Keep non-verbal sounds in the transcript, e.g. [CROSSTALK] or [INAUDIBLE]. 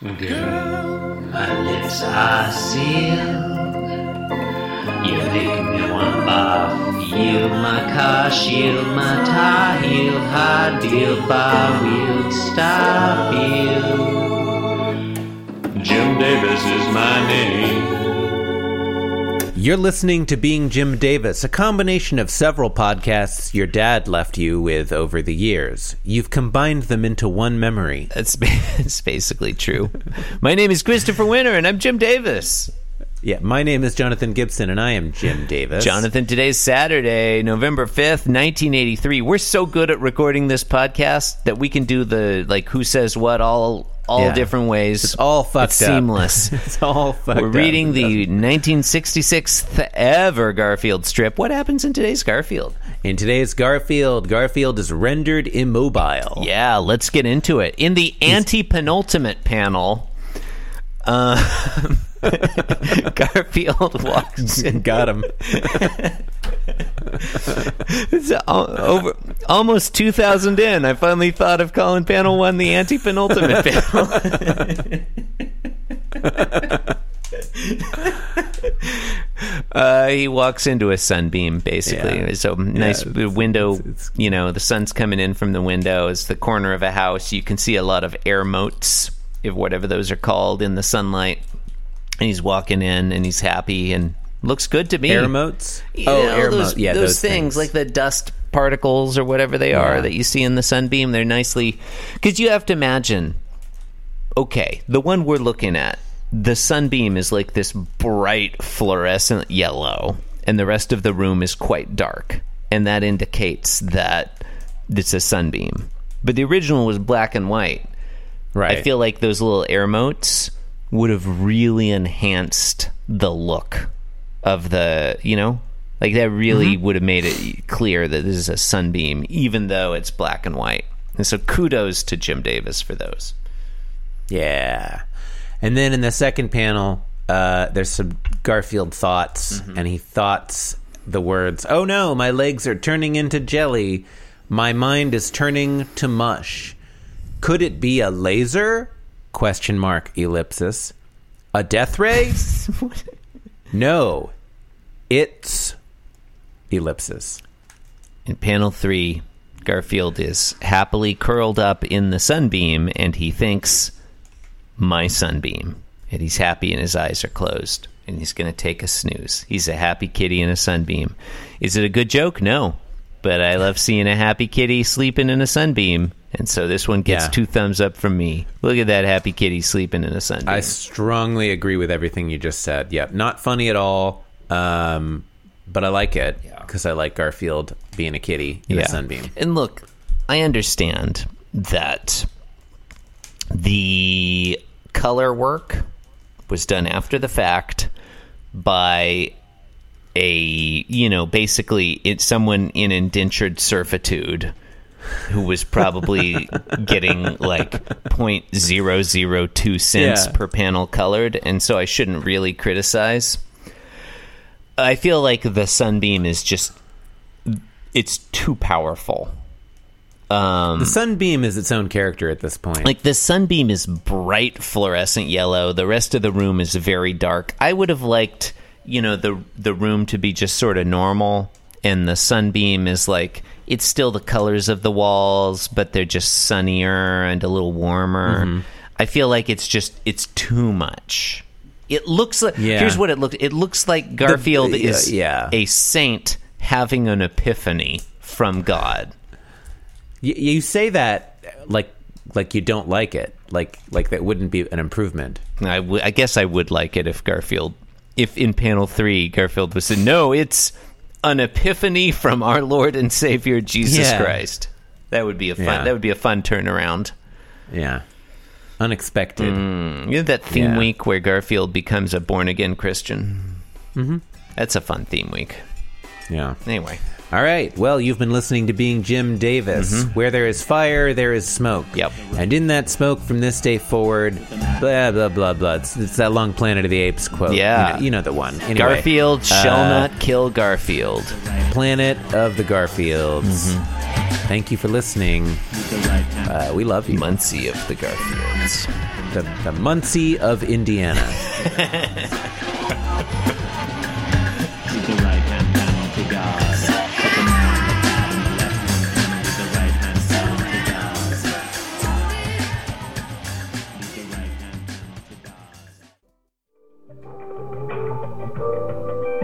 Girl, my lips are sealed. You make me want barf. Yield my car, shield my tie, heel, high deal, bar wheel, stop you. You're listening to Being Jim Davis, a combination of several podcasts your dad left you with over the years. You've combined them into one memory. That's, that's [LAUGHS] basically true. My name is Christopher Winter, and I'm Jim Davis. Yeah, my name is Jonathan Gibson, and I am Jim Davis. Jonathan, today's Saturday, November 5th, 1983. We're so good at recording this podcast that we can do the, like, who says what all all Yeah. different ways. It's all fucked It's up. seamless. [LAUGHS] it's all fucked We're up. reading the 1966th ever Garfield strip. What happens in today's Garfield? In today's Garfield, Garfield is rendered immobile. Yeah, let's get into it. In the anti penultimate panel, uh, [LAUGHS] [LAUGHS] Garfield walks [LAUGHS] in. Got him. [LAUGHS] It's al- over almost 2000 in. I finally thought of calling panel one the anti penultimate panel. Uh, he walks into a sunbeam, basically. Yeah. So nice it's- window. it's- it's- you know, the sun's coming in from the window. It's the corner of a house. You can see a lot of air motes, if whatever those are called, in the sunlight. And he's walking in, and he's happy, and looks good to me. Air motes? You oh, know, air those. Yeah, those, things, like the dust particles or whatever they are Yeah. that you see in the sunbeam. They're nicely because you have to imagine. Okay, the one we're looking at, the sunbeam is like this bright fluorescent yellow, and the rest of the room is quite dark, and that indicates that it's a sunbeam. But the original was black and white. right. I feel like those little air motes would have really enhanced the look of the, you know, like that really Mm-hmm. would have made it clear that this is a sunbeam, even though it's black and white. And so kudos to Jim Davis for those. Yeah. And then in the second panel, uh, there's some Garfield thoughts, Mm-hmm. and he thoughts the words, Oh no, my legs are turning into jelly. My mind is turning to mush. Could it be a laser? Question mark, ellipsis. A death ray? [LAUGHS] no. It's ellipsis. In panel three, Garfield is happily curled up in the sunbeam and he thinks, My sunbeam. And he's happy and his eyes are closed. And he's going to take a snooze. He's a happy kitty in a sunbeam. Is it a good joke? No. But I love seeing a happy kitty sleeping in a sunbeam. And so this one gets Yeah. two thumbs up from me. Look at that happy kitty sleeping in a sunbeam. I strongly agree with everything you just said. Yep, not funny at all. Um, but I like it because I like Garfield being a kitty in a sunbeam. And look, I understand that the color work was done after the fact by a you know basically it's someone in indentured servitude who was probably getting like 0.002 cents Yeah. per panel colored and so I shouldn't really criticize. I feel like the sunbeam is just it's too powerful. Um, the sunbeam is its own character at this point. like the sunbeam is bright fluorescent yellow. The rest of the room is very dark. I would have liked you know the the room to be just sort of normal and the sunbeam is like it's still the colors of the walls but they're just sunnier and a little warmer Mm-hmm. i feel like it's just it's too much it looks like Yeah. here's what it looks it looks like garfield the- is yeah. a saint having an epiphany from god Y- you say that like like you don't like it, like like that wouldn't be an improvement. I, w- I guess I would like it if Garfield, if in panel three Garfield was said, no, it's an epiphany from our Lord and Savior Jesus Yeah. Christ. That would be a fun. Yeah. That would be a fun turnaround. Yeah, unexpected. You know that theme Yeah. week where Garfield becomes a born again Christian. Mm-hmm. That's a fun theme week. Yeah. Anyway, All right. Well, you've been listening to Being Jim Davis. Where there is fire, there is smoke. Mm-hmm. Yep. And in that smoke from this day forward, blah, blah, blah, blah. It's, it's that long Planet of the Apes quote. Yeah. You know, you know the one. Anyway, Garfield shall uh, not kill Garfield. Planet of the Garfields. Mm-hmm. Thank you for listening. Uh, we love you. Muncie of the Garfields. the, the Muncie of Indiana. [LAUGHS]